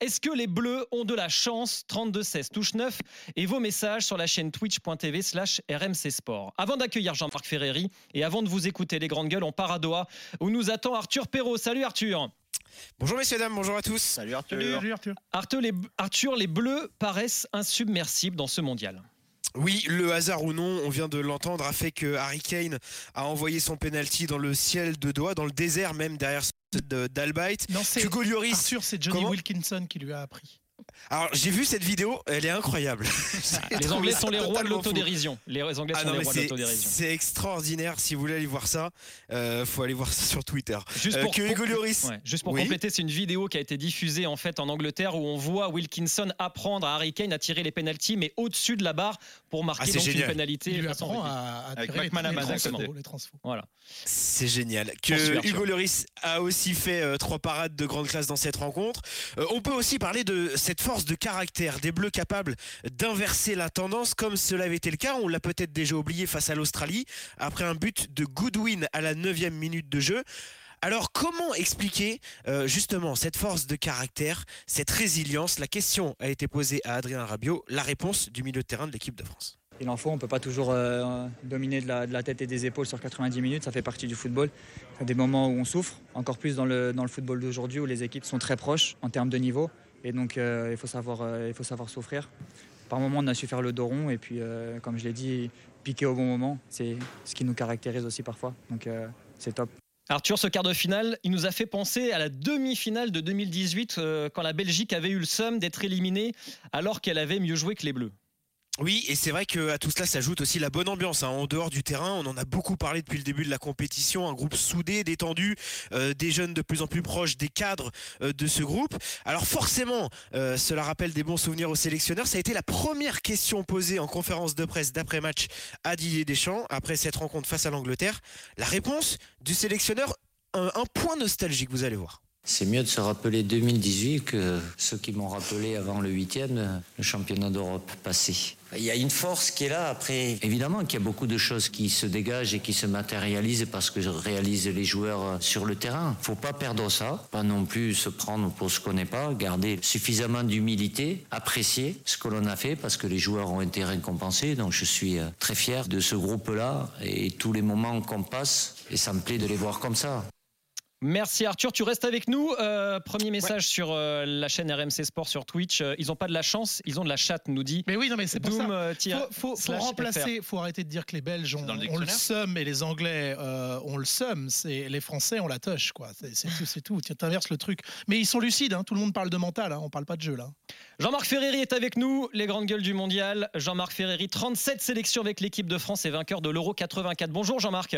Est-ce que les Bleus ont de la chance? 32-16, touche 9 et vos messages sur la chaîne twitch.tv slash RMC Sport. Avant d'accueillir Jean-Marc Ferreri et avant de vous écouter les grandes gueules, on part à Doha où nous attend Arthur Perrault. Salut Arthur Bonjour messieurs dames, bonjour à tous. Salut Arthur. Salut Arthur. Arthur les, Arthur, les Bleus paraissent insubmersibles dans ce mondial. Oui, le hasard ou non, on vient de l'entendre, a fait que Harry Kane a envoyé son penalty dans le ciel de Doha, dans le désert même derrière c'est Hugo Lloris. Arthur, c'est Johnny Wilkinson qui lui a appris. Alors j'ai vu cette vidéo, elle est incroyable. Les Anglais sont les rois de l'autodérision. Les Anglais Ah sont non, les rois de c'est- l'autodérision. c'est extraordinaire. Si vous voulez aller voir ça, euh, faut aller voir ça sur Twitter. Juste Euh, pour, que pour- Hugo Lloris. ouais, juste pour Oui. compléter, c'est une vidéo qui a été diffusée en fait en Angleterre où on voit Wilkinson apprendre à Harry Kane à tirer les pénalties, mais au-dessus de la barre pour marquer Ah, une pénalité. Il lui apprend à, à Avec tirer les, transfos. Voilà. C'est génial. Que. Hugo Lloris a aussi fait euh, trois parades de grande classe dans cette rencontre. Euh, on peut aussi parler de cette force de caractère des Bleus capables d'inverser la tendance comme cela avait été le cas. On l'a peut-être déjà oublié face à l'Australie après un but de Goodwin à la 9 minute de jeu. Alors comment expliquer euh, justement cette force de caractère, cette résilience? La question a été posée à Adrien Rabiot, la réponse du milieu de terrain de l'équipe de France. Il en faut, on ne peut pas toujours euh, dominer de la, tête et des épaules sur 90 minutes, ça fait partie du football. Il y a des moments où on souffre, encore plus dans le football d'aujourd'hui où les équipes sont très proches en termes de niveau. Et donc euh, il, faut savoir, euh, il souffrir. Par moments on a su faire le dos rond et puis euh, comme je l'ai dit, piquer au bon moment, c'est ce qui nous caractérise aussi parfois. Donc c'est top. Arthur, ce quart de finale, il nous a fait penser à la demi-finale de 2018 euh, quand la Belgique avait eu le somme d'être éliminée alors qu'elle avait mieux joué que les Bleus. Oui, et c'est vrai qu'à tout cela s'ajoute aussi la bonne ambiance. hein. En dehors du terrain, on en a beaucoup parlé depuis le début de la compétition. Un groupe soudé, détendu, euh, des jeunes de plus en plus proches des cadres euh, de ce groupe. Alors forcément, euh, cela rappelle des bons souvenirs aux sélectionneurs. Ça a été la première question posée en conférence de presse d'après-match à Didier Deschamps après cette rencontre face à l'Angleterre. La réponse du sélectionneur, un, un point nostalgique, vous allez voir. C'est mieux de se rappeler 2018 que ceux qui m'ont rappelé avant le huitième, le championnat d'Europe passé. Il y a une force qui est là. Après, évidemment qu'il y a beaucoup de choses qui se dégagent et qui se matérialisent parce que réalisent les joueurs sur le terrain. Faut pas perdre ça, pas non plus se prendre pour ce qu'on n'est pas, garder suffisamment d'humilité, apprécier ce que l'on a fait parce que les joueurs ont été récompensés. Donc je suis euh, très fier de ce groupe-là et tous les moments qu'on passe. Et ça me plaît de les voir comme ça. Merci Arthur, tu restes avec nous. Euh, premier message sur euh, la chaîne RMC Sport sur Twitch. Euh, ils n'ont pas de la chance, ils ont de la chatte, nous dit. Mais oui, non, mais c'est pour Doom, ça. faut, faut, faut remplacer, faut arrêter de dire que les Belges ont, Dans le ont le seum et les Anglais euh, ont le seum. C'est les Français ont la touche, quoi. C'est c'est tout, c'est tout. Tu inverses le truc. Mais ils sont lucides. hein. Tout le monde parle de mental. Hein. On parle pas de jeu là. Jean-Marc Ferreri est avec nous, les grandes gueules du mondial. Jean-Marc Ferreri, 37 sélections avec l'équipe de France et vainqueur de l'Euro 84. Bonjour Jean-Marc.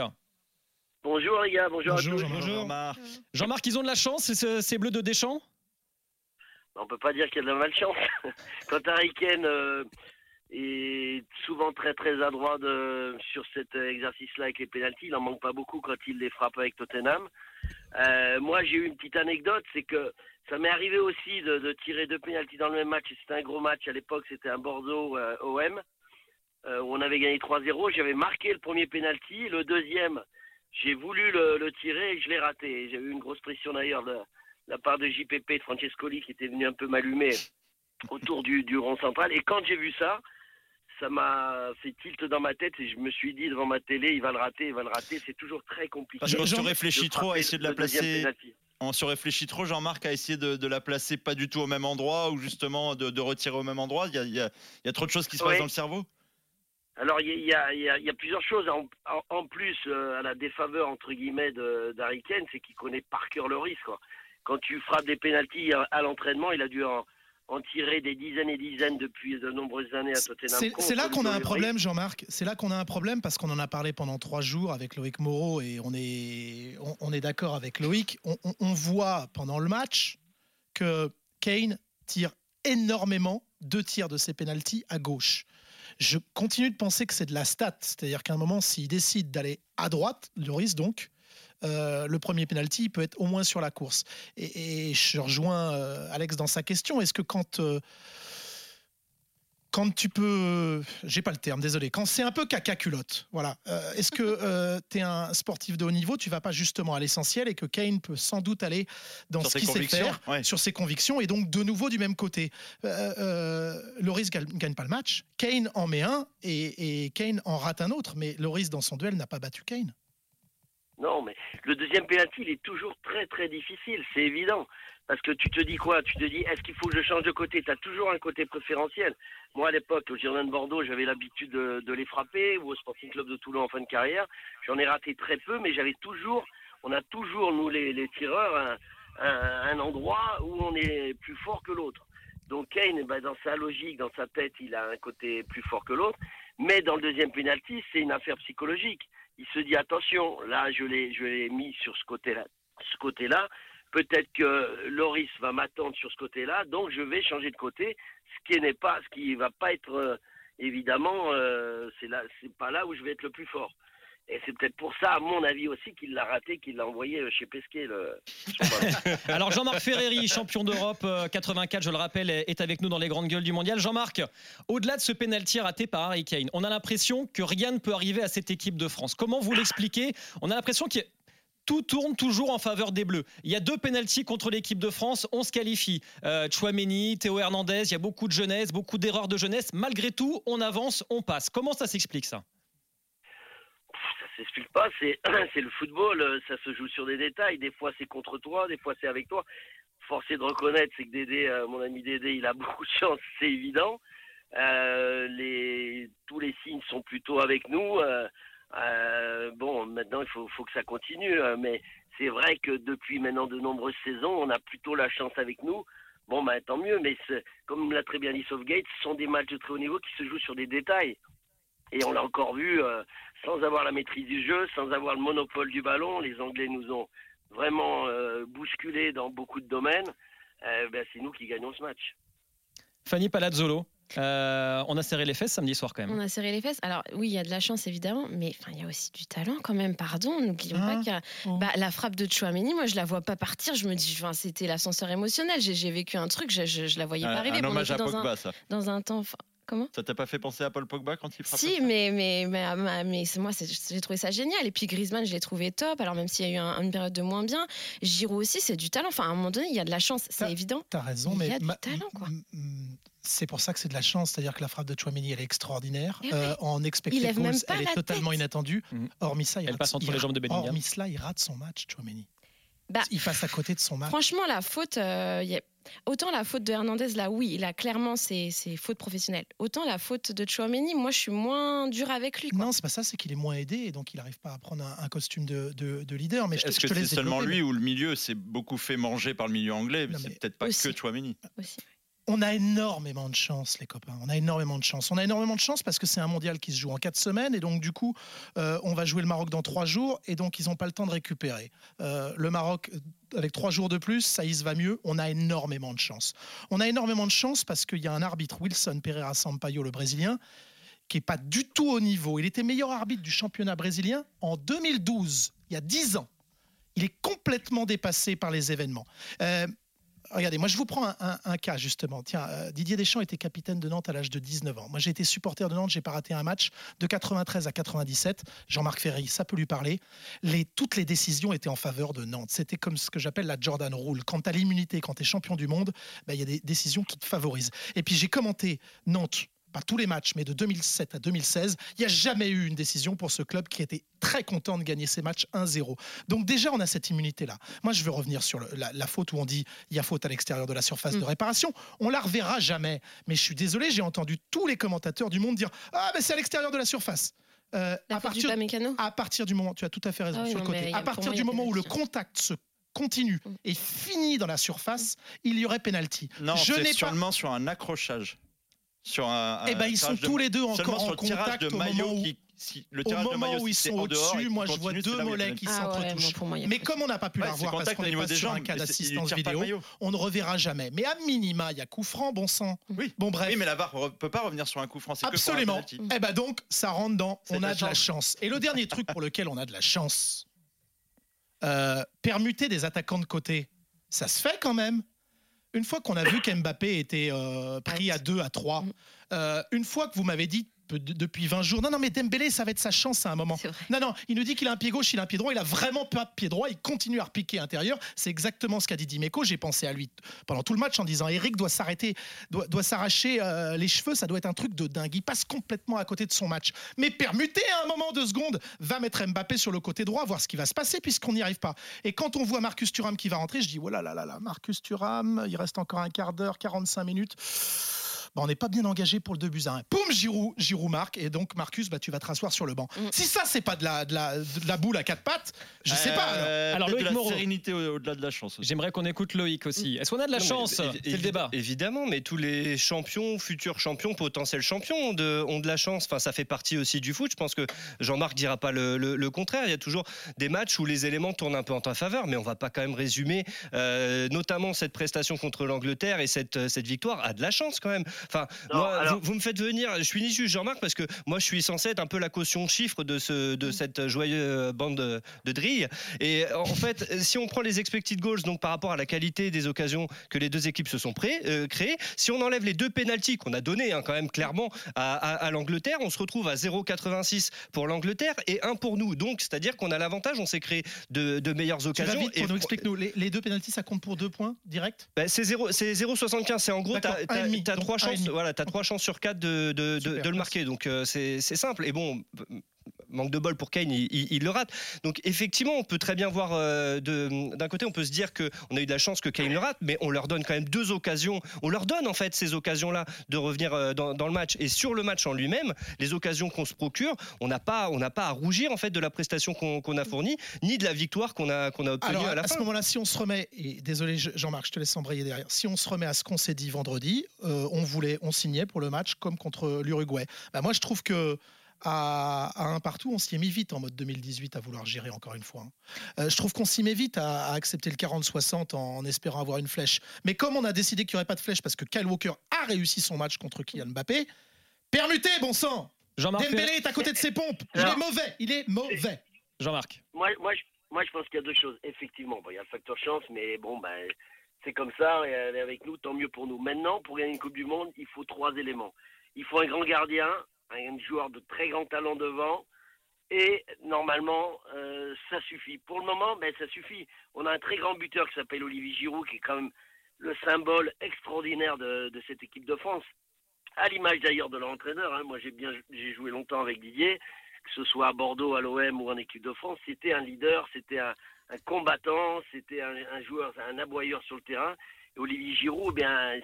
Bonjour les gars, bonjour, Bonjour, à tous. Jean-Marc. Jean-Marc. Jean-Marc, ils ont de la chance, ces, ces bleus de Deschamps? On peut pas dire qu'il y a de la malchance. Quand Harry Kane euh, est souvent très très adroit de, sur cet exercice-là avec les pénalties, il en manque pas beaucoup quand il les frappe avec Tottenham. Euh, moi j'ai eu une petite anecdote, c'est que ça m'est arrivé aussi de, de tirer deux pénalties dans le même match. et C'était un gros match à l'époque, c'était un Bordeaux euh, OM. euh, où on avait gagné 3-0. J'avais marqué le premier penalty. Le deuxième, j'ai voulu le, le tirer et je l'ai raté. J'ai eu une grosse pression d'ailleurs de la part de JPP, de Francescoli, qui était venu un peu m'allumer autour du, du rond central. Et quand j'ai vu ça, ça m'a fait tilt dans ma tête et je me suis dit devant ma télé, il va le rater, il va le rater. C'est toujours très compliqué. Parce se réfléchit de trop à essayer de la placer. On se réfléchit trop, Jean-Marc, à essayer de, de la placer pas du tout au même endroit ou justement de, de retirer au même endroit. Il y a, il y a- il y a trop de choses qui se Oui. passent dans le cerveau. Alors, il y, a- y y plusieurs choses. En, plus, euh, à la défaveur, entre guillemets, d'Harry Kane, c'est qu'il connaît par cœur le risque. quoi. Quand tu frappes des pénalties à, à l'entraînement, il a dû en, en tirer des dizaines et dizaines depuis de nombreuses années à Tottenham. C'est là qu'on a un problème, Jean-Marc. C'est là qu'on a un problème parce qu'on en a parlé pendant trois jours avec Loïc Moreau et on est, on, on est d'accord avec Loïc. On, on- on voit pendant le match que Kane tire énormément deux tirs de ses pénalties à gauche. Je continue de penser que c'est de la stat, c'est-à-dire qu'à un moment, s'il décide d'aller à droite, Lloris donc, euh, le premier penalty peut être au moins sur la course. Et, et je rejoins euh, Alex dans sa question. Est-ce que quand euh, quand tu peux, j'ai pas le terme, désolé, quand c'est un peu caca culotte, voilà. Euh, est-ce que euh, tu es un sportif de haut niveau, tu vas pas justement à l'essentiel et que Kane peut sans doute aller dans Sur ce ses qu'il sait convictions, faire, ouais. sur ses convictions et donc de nouveau du même côté. Euh, euh, Loris gagne, gagne pas le match, Kane en met un et, et Kane en rate un autre, mais Loris dans son duel n'a pas battu Kane. Non, mais le deuxième penalty, il est toujours très très difficile, c'est évident. Parce que tu te dis quoi? Tu te dis, est-ce qu'il faut que je change de côté? Tu as toujours un côté préférentiel. Moi, à l'époque, au Girondin de Bordeaux, j'avais l'habitude de, les frapper, ou au Sporting Club de Toulon en fin de carrière. J'en ai raté très peu, mais j'avais toujours, on a toujours, nous les, tireurs, un, un- endroit où on est plus fort que l'autre. Donc Kane, ben, dans sa logique, dans sa tête, il a un côté plus fort que l'autre. Mais dans le deuxième penalty, c'est une affaire psychologique. Il se dit attention, là je l'ai je l'ai mis sur ce côté-là, ce côté-là. Peut-être que Loris va m'attendre sur ce côté-là, donc je vais changer de côté, ce qui n'est pas, ce qui va pas être euh, évidemment, euh, c'est là, c'est pas là où je vais être le plus fort. Et c'est peut-être pour ça, à mon avis aussi, qu'il l'a raté, qu'il l'a envoyé euh, chez Pesquet. Le. Alors Jean-Marc Ferreri, champion d'Europe euh, 84, je le rappelle, est avec nous dans les grandes gueules du mondial. Jean-Marc, au-delà de ce pénalty raté par Harry Kane, on a l'impression que rien ne peut arriver à cette équipe de France. Comment vous l'expliquez? On a l'impression que tout tourne toujours en faveur des Bleus. Il y a deux pénaltys contre l'équipe de France, on se qualifie. Euh, Chouameni, Théo Hernandez, il y a beaucoup de jeunesse, beaucoup d'erreurs de jeunesse. Malgré tout, on avance, on passe. Comment ça s'explique ça? S'explique pas, c'est le football, euh, ça se joue sur des détails. Des fois c'est contre toi, des fois c'est avec toi. Force est de reconnaître, c'est que Dédé, euh, mon ami Dédé, il a beaucoup de chance, c'est évident. Euh, tous les signes sont plutôt avec nous. Bon, maintenant il faut, que ça continue, mais c'est vrai que depuis maintenant de nombreuses saisons, on a plutôt la chance avec nous. Bon, bah, tant mieux, mais comme l'a très bien dit Southgate, ce sont des matchs de très haut niveau qui se jouent sur des détails. Et on l'a encore vu, sans avoir la maîtrise du jeu, sans avoir le monopole du ballon, les Anglais nous ont vraiment euh, bousculés dans beaucoup de domaines. Euh, ben, c'est nous qui gagnons ce match. Fanny Palazzolo, euh, on a serré les fesses samedi soir quand même. On a serré les fesses. Alors oui, il y a de la chance évidemment, mais enfin il y a aussi du talent quand même. Pardon, n'oublions pas qu'il y a Oh. bah, la frappe de Chouameni. Moi, je la vois pas partir. Je me dis, enfin, c'était l'ascenseur émotionnel. J'ai vécu un truc, je, je, je la voyais Un, pas arriver. un hommage à dans un, Pogba, ça. dans un temps. Comment Ça t'a pas fait penser à Paul Pogba quand il frappe Si, mais, mais, mais, mais, mais c'est- moi, j'ai trouvé ça génial. Et puis Griezmann, je l'ai trouvé top. Alors, même s'il y a eu un- une période de moins bien, Giroud aussi, c'est du talent. Enfin, à un moment donné, il y a de la chance, c'est évident. T'as raison, Il y mais a du talent, quoi. c'est pour ça que c'est de la chance. C'est-à-dire que la frappe de Chouameni, elle est extraordinaire. Eh Euh, en expected elle est totalement tête. inattendue. Mhm. Hormis ça, il Elle rate, passe entre il les jambes de Bellingham. Hormis cela, il rate son match, Chouameni. Bah, il passe à côté de son match. Franchement, la faute, euh, y a- autant la faute de Hernandez, là, oui, il a clairement ses, ses fautes professionnelles. Autant la faute de Chouameni, moi, je suis moins dur avec lui. quoi. Non, c'est pas ça, c'est qu'il est moins aidé et donc il n'arrive pas à prendre un, un costume de, de- de leader. Mais Est-ce que c'est seulement lui ou le milieu s'est beaucoup fait manger par le milieu anglais C'est peut-être pas aussi. que Chouameni. Aussi. On a énormément de chance, les copains. On a énormément de chance. On a énormément de chance parce que c'est un mondial qui se joue en quatre semaines et donc du coup, euh, on va jouer le Maroc dans trois jours et donc ils n'ont pas le temps de récupérer. Euh, le Maroc, avec trois jours de plus, ça se va mieux. On a énormément de chance. On a énormément de chance parce qu'il y a un arbitre, Wilson Pereira Sampaio, le Brésilien, qui est pas du tout au niveau. Il était meilleur arbitre du championnat brésilien en 2012, il y a 10 ans. Il est complètement dépassé par les événements. Euh, Regardez, moi je vous prends un, cas justement. Tiens, euh, Didier Deschamps était capitaine de Nantes à l'âge de 19 ans. Moi j'ai été supporter de Nantes, j'ai pas raté un match de 93 à 97. Jean-Marc Ferry, ça peut lui parler. Toutes les décisions étaient en faveur de Nantes. C'était comme ce que j'appelle la Jordan Rule. Quand tu as l'immunité, quand tu es champion du monde, ben, il y a des décisions qui te favorisent. Et puis j'ai commenté Nantes pas tous les matchs, mais de 2007 à 2016, il n'y a jamais eu une décision pour ce club qui était très content de gagner ces matchs 1-0. Donc déjà, on a cette immunité-là. Moi, je veux revenir sur le- la, la faute où on dit il y a faute à l'extérieur de la surface de Mm. réparation. On la reverra jamais. Mais je suis désolé, j'ai entendu tous les commentateurs du monde dire ah mais c'est à l'extérieur de la surface. Euh, La à partir Mécano à partir du moment, tu as tout à fait raison Ah oui, sur le côté. a- À partir moi, du moment où le contact se continue Mm. et finit dans la surface, il y aurait pénalty. Non, je c'est n'ai pas. seulement sur un accrochage. Sur un, Eh ben, ils sont de- tous les deux encore en contact de au maillot moment où, qui, si- le au tirage de moment maillot, où ils sont au-dessus. Moi, je vois deux mollets qui Ah ouais, s'entretouchent. Mais comme on n'a pas pu Ouais, la voir parce qu'on est pas des sur un cas d'assistance vidéo, on ne reverra jamais. Mais à minima, il y a coup franc, bon sang. Oui. Bon bref. Oui, mais la VAR ne peut pas revenir sur un coup français. Absolument. Eh ben donc, ça rentre dans. On a de la chance. Et le dernier truc pour lequel on a de la chance, euh, permuter des attaquants de côté, ça se fait quand même. Une fois qu'on a vu qu'Mbappé était euh, pris à 2, à 3, Mm. euh, une fois que vous m'avez dit de- depuis 20 jours, non, non, mais Dembélé, ça va être sa chance à un moment. Non, non, il nous dit qu'il a un pied gauche, il a un pied droit, il a vraiment pas de pied droit, il continue à repiquer intérieur. C'est exactement ce qu'a dit Dimeco. J'ai pensé à lui pendant tout le match en disant Eric doit s'arrêter, doit, doit s'arracher euh, les cheveux, ça doit être un truc de dingue. Il passe complètement à côté de son match. Mais permuté à un moment de seconde, va mettre Mbappé sur le côté droit, voir ce qui va se passer puisqu'on n'y arrive pas. Et quand on voit Marcus Thuram qui va rentrer, je dis oh là là là là, Marcus Thuram, il reste encore un quart d'heure, 45 minutes. Bah, on n'est pas bien engagé pour le 2 buts à 1. Poum, Giroud, Giroud marque. Et donc, Marcus, bah, tu vas te rasseoir sur le banc. Mm. Si ça, c'est pas de la, de, la, de la boule à quatre pattes, je sais pas. alors. Euh, Alors, Loïc de la Moreau. sérénité au- au-delà de la chance. J'aimerais qu'on écoute Loïc aussi. Est-ce qu'on a de la Non, chance? C'est le débat. Évidemment, mais tous les champions, futurs champions, potentiels champions ont de, ont de la chance. Enfin, ça fait partie aussi du foot. Je pense que Jean-Marc dira pas le, le- le contraire. Il y a toujours des matchs où les éléments tournent un peu en ta faveur, mais on va pas quand même résumer, euh, notamment cette prestation contre l'Angleterre et cette, euh, cette victoire a de la chance quand même. Enfin, Non, moi, alors- vous, vous me faites venir. Je suis ni juge Jean-Marc parce que moi, je suis censé être un peu la caution chiffre de ce, de cette joyeuse bande de, de drille. Et en fait, si on prend les expected goals, donc par rapport à la qualité des occasions que les deux équipes se sont pré- euh, créées, si on enlève les deux pénalties qu'on a donnés hein, quand même clairement à, à- à l'Angleterre, on se retrouve à 0,86 pour l'Angleterre et 1 pour nous. Donc, c'est-à-dire qu'on a l'avantage, on s'est créé de, de meilleures Tu occasions. vite pour Et- nous explique-nous. Les, les deux pénalties, ça compte pour deux points direct? Bah, c'est 0 c'est 0,75. C'est en gros, demi, as, trois et chances, voilà, as trois chances sur quatre de, de, de- Super, de le marquer. Donc euh, c'est c'est simple. Et bon. Manque de bol pour Kane, il, il- il le rate. Donc effectivement, on peut très bien voir euh, d'un côté, on peut se dire que on a eu de la chance que Kane le rate, mais on leur donne quand même deux occasions. On leur donne en fait ces occasions-là de revenir euh, dans, dans le match. Et sur le match en lui-même, les occasions qu'on se procure, on n'a pas, on n'a pas à rougir en fait de la prestation qu'on a fournie, ni de la victoire qu'on a qu'on a obtenue Alors, à la à ce fin. moment-là, si on se remet, et désolé Je- Jean-Marc, je te laisse embrayer derrière, si on se remet à ce qu'on s'est dit vendredi, euh, on voulait, on signait pour le match comme contre l'Uruguay. Bah, moi, je trouve que à, à un partout, on s'y est mis vite en mode 2018 à vouloir gérer encore une fois. hein. Euh, je trouve qu'on s'y met vite à, à accepter le 40-60 en, en espérant avoir une flèche. Mais comme on a décidé qu'il n'y aurait pas de flèche parce que Kyle Walker a réussi son match contre Kylian Mbappé, permuté, bon sang Jean-Marc, Dembélé est à côté de ses pompes. Il est mauvais, il est mauvais. Jean-Marc. Moi, moi, je, moi, je pense qu'il y a deux choses. Effectivement, bon, il y a le facteur chance, mais bon, ben, c'est comme ça. Et elle est avec nous, tant mieux pour nous. Maintenant, pour gagner une Coupe du Monde, il faut trois éléments. Il faut un grand gardien, un joueur de très grand talent devant. Et normalement, euh, ça suffit. Pour le moment, ben, ça suffit. On a un très grand buteur qui s'appelle Olivier Giroud, qui est quand même le symbole extraordinaire de, cette équipe de France. À l'image d'ailleurs de leur entraîneur. hein. Moi, j'ai bien, j'ai joué longtemps avec Didier que ce soit à Bordeaux, à l'OM ou en équipe de France, c'était un leader, c'était un, combattant, c'était un, joueur, un aboyeur sur le terrain. Olivier Giroud, eh bien,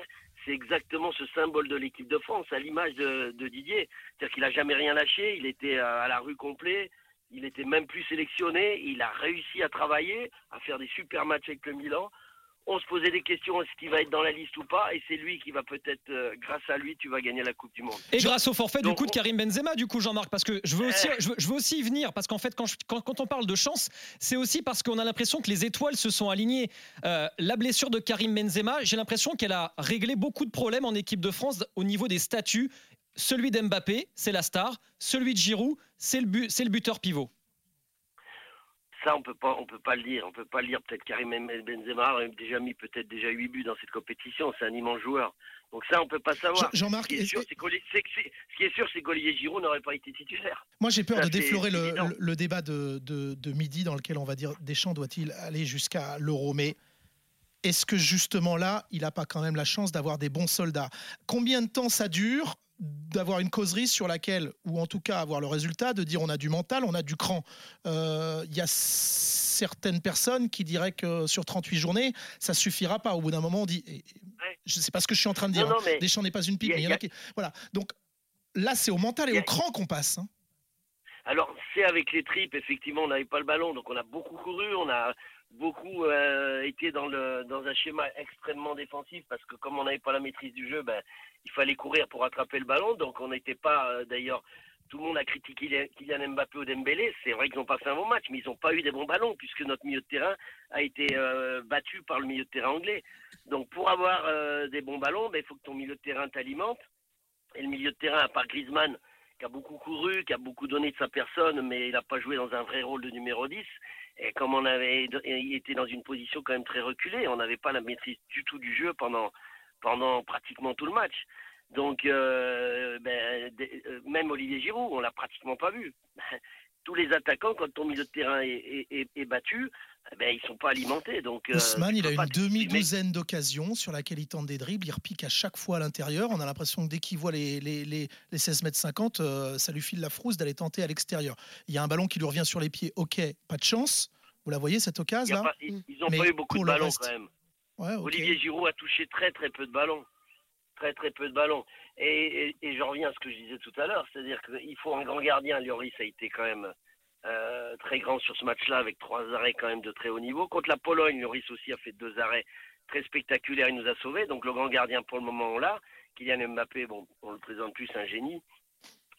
c'est exactement ce symbole de l'équipe de France, à l'image de, Didier. C'est-à-dire qu'il n'a jamais rien lâché, il était à, à la rue complet, il était même plus sélectionné, il a réussi à travailler, à faire des super matchs avec le Milan. On se posait des questions, est-ce qu'il va être dans la liste ou pas Et c'est lui qui va peut-être, euh, grâce à lui, tu vas gagner la Coupe du Monde. Et grâce au forfait du coup de Karim Benzema, du coup Jean-Marc, parce que je veux aussi, Eh. je veux, je veux aussi y venir, parce qu'en fait quand, je- quand, quand on parle de chance, c'est aussi parce qu'on a l'impression que les étoiles se sont alignées. Euh, la blessure de Karim Benzema, j'ai l'impression qu'elle a réglé beaucoup de problèmes en équipe de France au niveau des statuts. Celui d'Mbappé, c'est la star. Celui de Giroud, c'est le, bu- c'est le buteur pivot. Ça, on peut pas, on peut pas le dire. On peut pas le dire. Peut-être Karim Benzema a déjà mis peut-être déjà 8 buts dans cette compétition. C'est un immense joueur. Donc ça, on peut pas savoir. Je- Jean-Marc, Ce qui est sûr, c'est ce qu'Olivier Giroud n'aurait pas été titulaire. Moi, j'ai peur Ça, de déflorer le- le débat de, de- de midi dans lequel on va dire Deschamps doit-il aller jusqu'à l'euro Mais est-ce que justement là, il n'a pas quand même la chance d'avoir des bons soldats? Combien de temps ça dure? D'avoir une causerie sur laquelle, ou en tout cas avoir le résultat, de dire on a du mental, on a du cran. Euh, Il y a certaines personnes qui diraient que sur 38 journées, ça suffira pas. Au bout d'un moment, on dit, et- Ouais. je sais pas ce que je suis en train de dire, Non, non, hein. mais Deschamps n'est pas une pipe, y a- mais il y en y a a- qui... Voilà, donc là, c'est au mental et a- au cran qu'on passe. hein. Alors, c'est avec les tripes, effectivement, on n'avait pas le ballon, donc on a beaucoup couru, on a beaucoup euh, été dans, le, dans un schéma extrêmement défensif, parce que comme on n'avait pas la maîtrise du jeu, ben, il fallait courir pour attraper le ballon, donc on n'était pas, euh, d'ailleurs, tout le monde a critiqué Kylian- Mbappé ou Dembélé, c'est vrai qu'ils ont pas fait un bon match, mais ils n'ont pas eu des bons ballons, puisque notre milieu de terrain a été euh, battu par le milieu de terrain anglais. Donc pour avoir des bons ballons, ben, il faut que ton milieu de terrain t'alimente, et le milieu de terrain, à part Griezmann, qui a beaucoup couru, qui a beaucoup donné de sa personne, mais il n'a pas joué dans un vrai rôle de numéro 10. Et comme on avait, était dans une position quand même très reculée, on n'avait pas la maîtrise du tout du jeu pendant, pendant pratiquement tout le match. Donc, euh, ben, euh, même Olivier Giroud, on l'a pratiquement pas vu. Tous les attaquants, quand ton milieu de terrain est, est- battu, ben, ils sont pas alimentés. Donc, euh, Ousmane, tu il a une demi-douzaine d'occasions sur laquelle il tente des dribbles. Il repique à chaque fois à l'intérieur. On a l'impression que dès qu'il voit les, les, les, les 16 mètres 50, euh, ça lui file la frousse d'aller tenter à l'extérieur. Il y a un ballon qui lui revient sur les pieds. Ok, pas de chance. Vous la voyez cette occasion là pas- ils ils ont Mais pas eu beaucoup de ballons reste- quand même. Ouais. Olivier Giroud a touché très très peu de ballons. Très très peu de ballons. Et, et, et je reviens à ce que je disais tout à l'heure, c'est-à-dire qu'il faut un grand gardien. Lloris a été quand même euh, très grand sur ce match-là avec trois arrêts quand même de très haut niveau. Contre la Pologne, Lloris aussi a fait deux arrêts très spectaculaires, il nous a sauvés. Donc le grand gardien pour le moment on l'a. Kylian Mbappé, bon, on le présente plus, c'est un génie.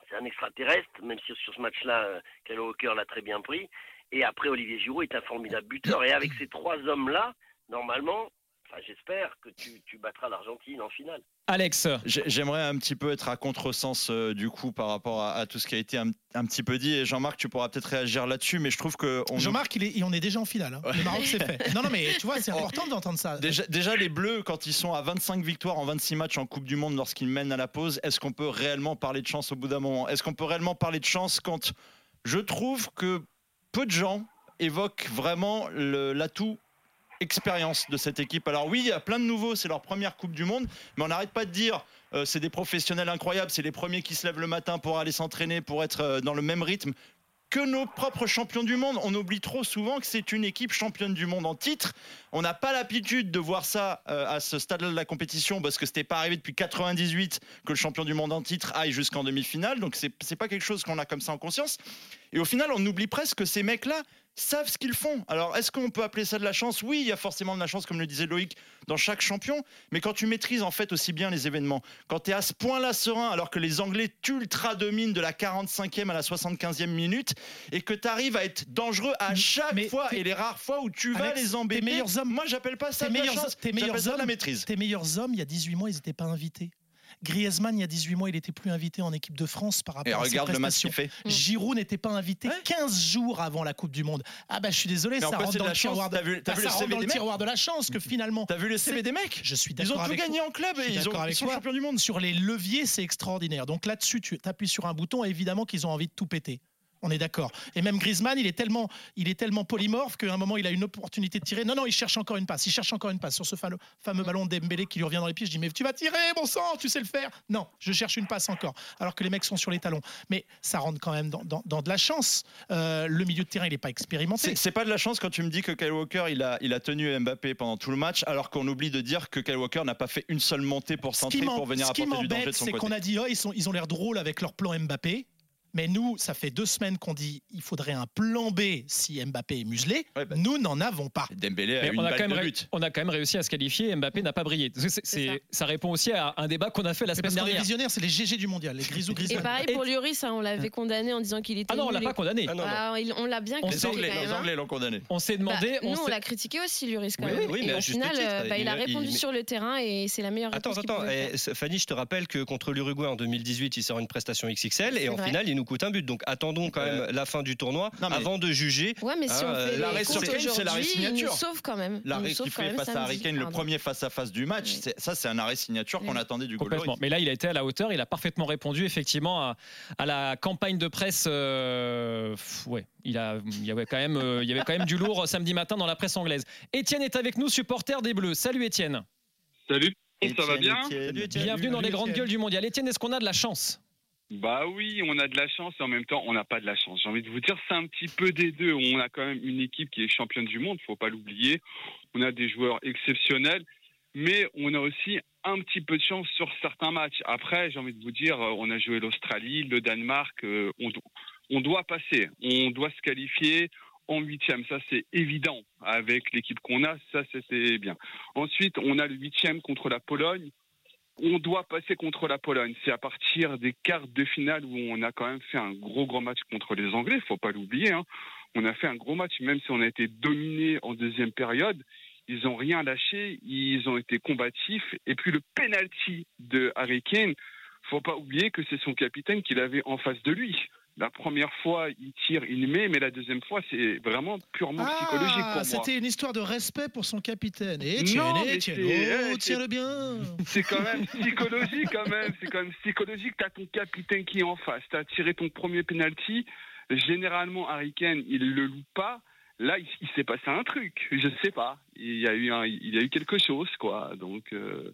C'est un extraterrestre, même si sur ce match-là, euh, Kyle Walker l'a très bien pris. Et après, Olivier Giroud est un formidable buteur. Et avec ces trois hommes-là, normalement, enfin, j'espère que tu, tu battras l'Argentine en finale. Alex, J'ai- J'aimerais un petit peu être à contresens euh, du coup par rapport à, à tout ce qui a été un, un petit peu dit. Et Jean-Marc, tu pourras peut-être réagir là-dessus, mais je trouve que on Jean-Marc, il est, on est déjà en finale. hein. Le Maroc, c'est fait. Non, non, mais tu vois, c'est important d'entendre ça. Déjà, déjà, les Bleus, quand ils sont à 25 victoires en 26 matchs en Coupe du Monde lorsqu'ils mènent à la pause, est-ce qu'on peut réellement parler de chance au bout d'un moment? Est-ce qu'on peut réellement parler de chance quand je trouve que peu de gens évoquent vraiment l'atout expérience de cette équipe Alors oui, il y a plein de nouveaux, c'est leur première Coupe du Monde, mais on n'arrête pas de dire euh, c'est des professionnels incroyables, c'est les premiers qui se lèvent le matin pour aller s'entraîner, pour être euh, dans le même rythme que nos propres champions du monde. On oublie trop souvent que c'est une équipe championne du monde en titre. On n'a pas l'habitude de voir ça euh, à ce stade-là de la compétition parce que c'était pas arrivé depuis 98 que le champion du monde en titre aille jusqu'en demi-finale. Donc c'est pas quelque chose qu'on a comme ça en conscience. Et au final, on oublie presque que ces mecs-là savent ce qu'ils font. Alors, est-ce qu'on peut appeler ça de la chance? Oui, il y a forcément de la chance, comme le disait Loïc, dans chaque champion. Mais quand tu maîtrises en fait aussi bien les événements, quand tu es à ce point-là serein, alors que les Anglais t'ultra dominent de la 45e à la 75e minute, et que tu arrives à être dangereux à chaque Mais fois, et les rares fois où tu vas Alex, les embêter, tes meilleurs hommes- moi j'appelle pas ça tes de la meilleurs, chance, tes meilleurs de la hommes, maîtrise. tes meilleurs hommes, il y a 18 mois, ils n'étaient pas invités. Griezmann, il y a 18 mois, il n'était plus invité en équipe de France par rapport Et à ses regarde le match fait. Giroud n'était pas invité 15 jours avant la Coupe du Monde. Ah bah je suis désolé, Mais ça rentre dans le tiroir de, bah, dans des le mecs tiroir de la chance que finalement. T'as vu le CV des mecs Je suis Ils d'accord ont tout avec gagné en club et ils, ont, ils sont champions du monde. Sur les leviers, c'est extraordinaire. Donc là-dessus, tu appuies sur un bouton et évidemment qu'ils ont envie de tout péter. On est d'accord. Et même Griezmann, il est tellement, il est tellement polymorphe qu'à un moment, il a une opportunité de tirer. Non, non, il cherche encore une passe. Il cherche encore une passe sur ce fameux, fameux ballon d'Embélé qui lui revient dans les pieds. Je dis, mais tu vas tirer, bon sang, tu sais le faire. Non, je cherche une passe encore. Alors que les mecs sont sur les talons. Mais ça rentre quand même dans, dans- dans de la chance. Euh, le milieu de terrain, il n'est pas expérimenté. C'est c'est pas de la chance quand tu me dis que Kyle Walker il a, il a tenu Mbappé pendant tout le match, alors qu'on oublie de dire que Kyle Walker n'a pas fait une seule montée pour Ce centrer pour venir apporter du danger de son c'est côté. qu'on a dit, oh, ils, sont, ils ont l'air drôles avec leur plan Mbappé. Mais nous, ça fait deux semaines qu'on dit il faudrait un plan B si Mbappé est muselé. Ouais, bah. Nous n'en avons pas. Dembélé a une on, a balle quand même de ré- but. on a quand même réussi à se qualifier. Mbappé n'a pas brillé. Ça. ça répond aussi à un débat qu'on a fait la semaine dernière. visionnaire, c'est les GG du mondial, les grisous Et Griezmann. pareil pour Lloris, hein, on l'avait condamné en disant qu'il était. Ah non, on l'a et- pas condamné. Ah non, non. Ah, on l'a bien On Les critiqué sait- Anglais, quand les même. hein. Anglais l'ont condamné. On s'est Bah, demandé. on nous, on l'a critiqué aussi, Lloris, quand Oui, même. oui, mais et au final, titre, euh, bah, il, a répondu sur le terrain et c'est la meilleure Attends, attends. Fanny, je te rappelle que contre l'Uruguay en 2018, il sort une prestation XXL et en finale, il nous coûte un but. Donc attendons quand même la fin du tournoi non, mais- avant de juger. Ouais, mais si on euh, fait l'arrêt les sur comptes Kane, c'est nous signature. sauve quand même. L'arrêt qu'il quand fait même face à Harry. Kane, le premier face-à-face du match, Oui. c'est- ça c'est un arrêt signature qu'on attendait du Complètement. Mais là, il a été à la hauteur. Il a parfaitement répondu effectivement à, à la campagne de presse. euh, ouais, il, a, il y avait quand même, euh, il y avait quand même du lourd samedi matin dans la presse anglaise. Étienne est avec nous, supporter des Bleus. Salut Étienne. Salut, ça va bien. Bienvenue dans les grandes gueules du mondial. Étienne, est-ce qu'on a de la chance? Bah oui, on a de la chance et en même temps, on n'a pas de la chance. J'ai envie de vous dire, c'est un petit peu des deux. On a quand même une équipe qui est championne du monde, faut pas l'oublier. On a des joueurs exceptionnels, mais on a aussi un petit peu de chance sur certains matchs. Après, j'ai envie de vous dire, euh, on a joué l'Australie, le Danemark, euh, on, do- on doit passer, on doit se qualifier en huitième, ça c'est évident. Avec l'équipe qu'on a, ça c'était bien. Ensuite, on a le huitième contre la Pologne on doit passer contre la Pologne. C'est à partir des quarts de finale où on a quand même fait un gros gros match contre les Anglais. Faut pas l'oublier. hein. On a fait un gros match, même si on a été dominé en deuxième période. Ils ont rien lâché. Ils ont été combatifs. Et puis le penalty de Harry Kane. Faut pas oublier que c'est son capitaine qu'il avait en face de lui. La première fois, il tire, il met, mais la deuxième fois, c'est vraiment purement psychologique pour Ah, moi. c'était une histoire de respect pour son capitaine. Et Non, tiens, c'est- oh, eh, tiens-le bien. C'est quand même psychologique, quand même. C'est quand même psychologique. T'as ton capitaine qui est en face. T'as tiré ton premier penalty. Généralement, Harry Kane, il le loupe pas. Là, il, il s'est passé un truc. Je sais pas. Il y a eu un, il y a eu quelque chose, quoi. Donc, euh,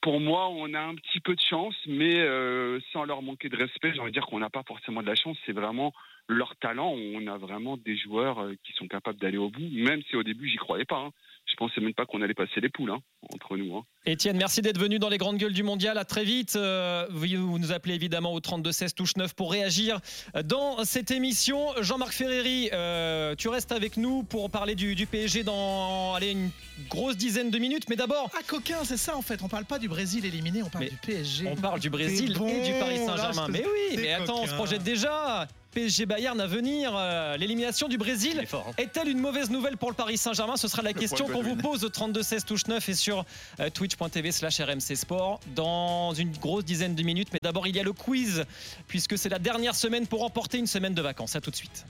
pour moi, on a un petit peu de chance, mais euh, sans leur manquer de respect, j'ai envie de dire qu'on n'a pas forcément de la chance. C'est vraiment leur talent. On a vraiment des joueurs euh, qui sont capables d'aller au bout, même si au début, j'y croyais pas. hein. Je pensais même pas qu'on allait passer les poules hein, entre nous. hein. Étienne, merci d'être venu dans les grandes gueules du mondial. À très vite. Euh, vous nous appelez évidemment au 32 16 touche 9 pour réagir dans cette émission. Jean-Marc Ferreri, euh, tu restes avec nous pour parler du, du PSG dans allez, une grosse dizaine de minutes. Mais d'abord, Ah, coquin, c'est ça en fait. On parle pas du Brésil éliminé, on parle Mais du PSG. on parle du Brésil bon, et du Paris Saint-Germain. Mais oui, mais attends, on se projette déjà. PSG Bayern à venir. euh, L'élimination du Brésil est-elle une mauvaise nouvelle pour le Paris Saint-Germain? Ce sera la question qu'on vous pose au 32 16 touche 9 et sur euh, twitch.tv slash RMC Sport dans une grosse dizaine de minutes. Mais d'abord, il y a le quiz puisque c'est la dernière semaine pour remporter une semaine de vacances. À tout de suite.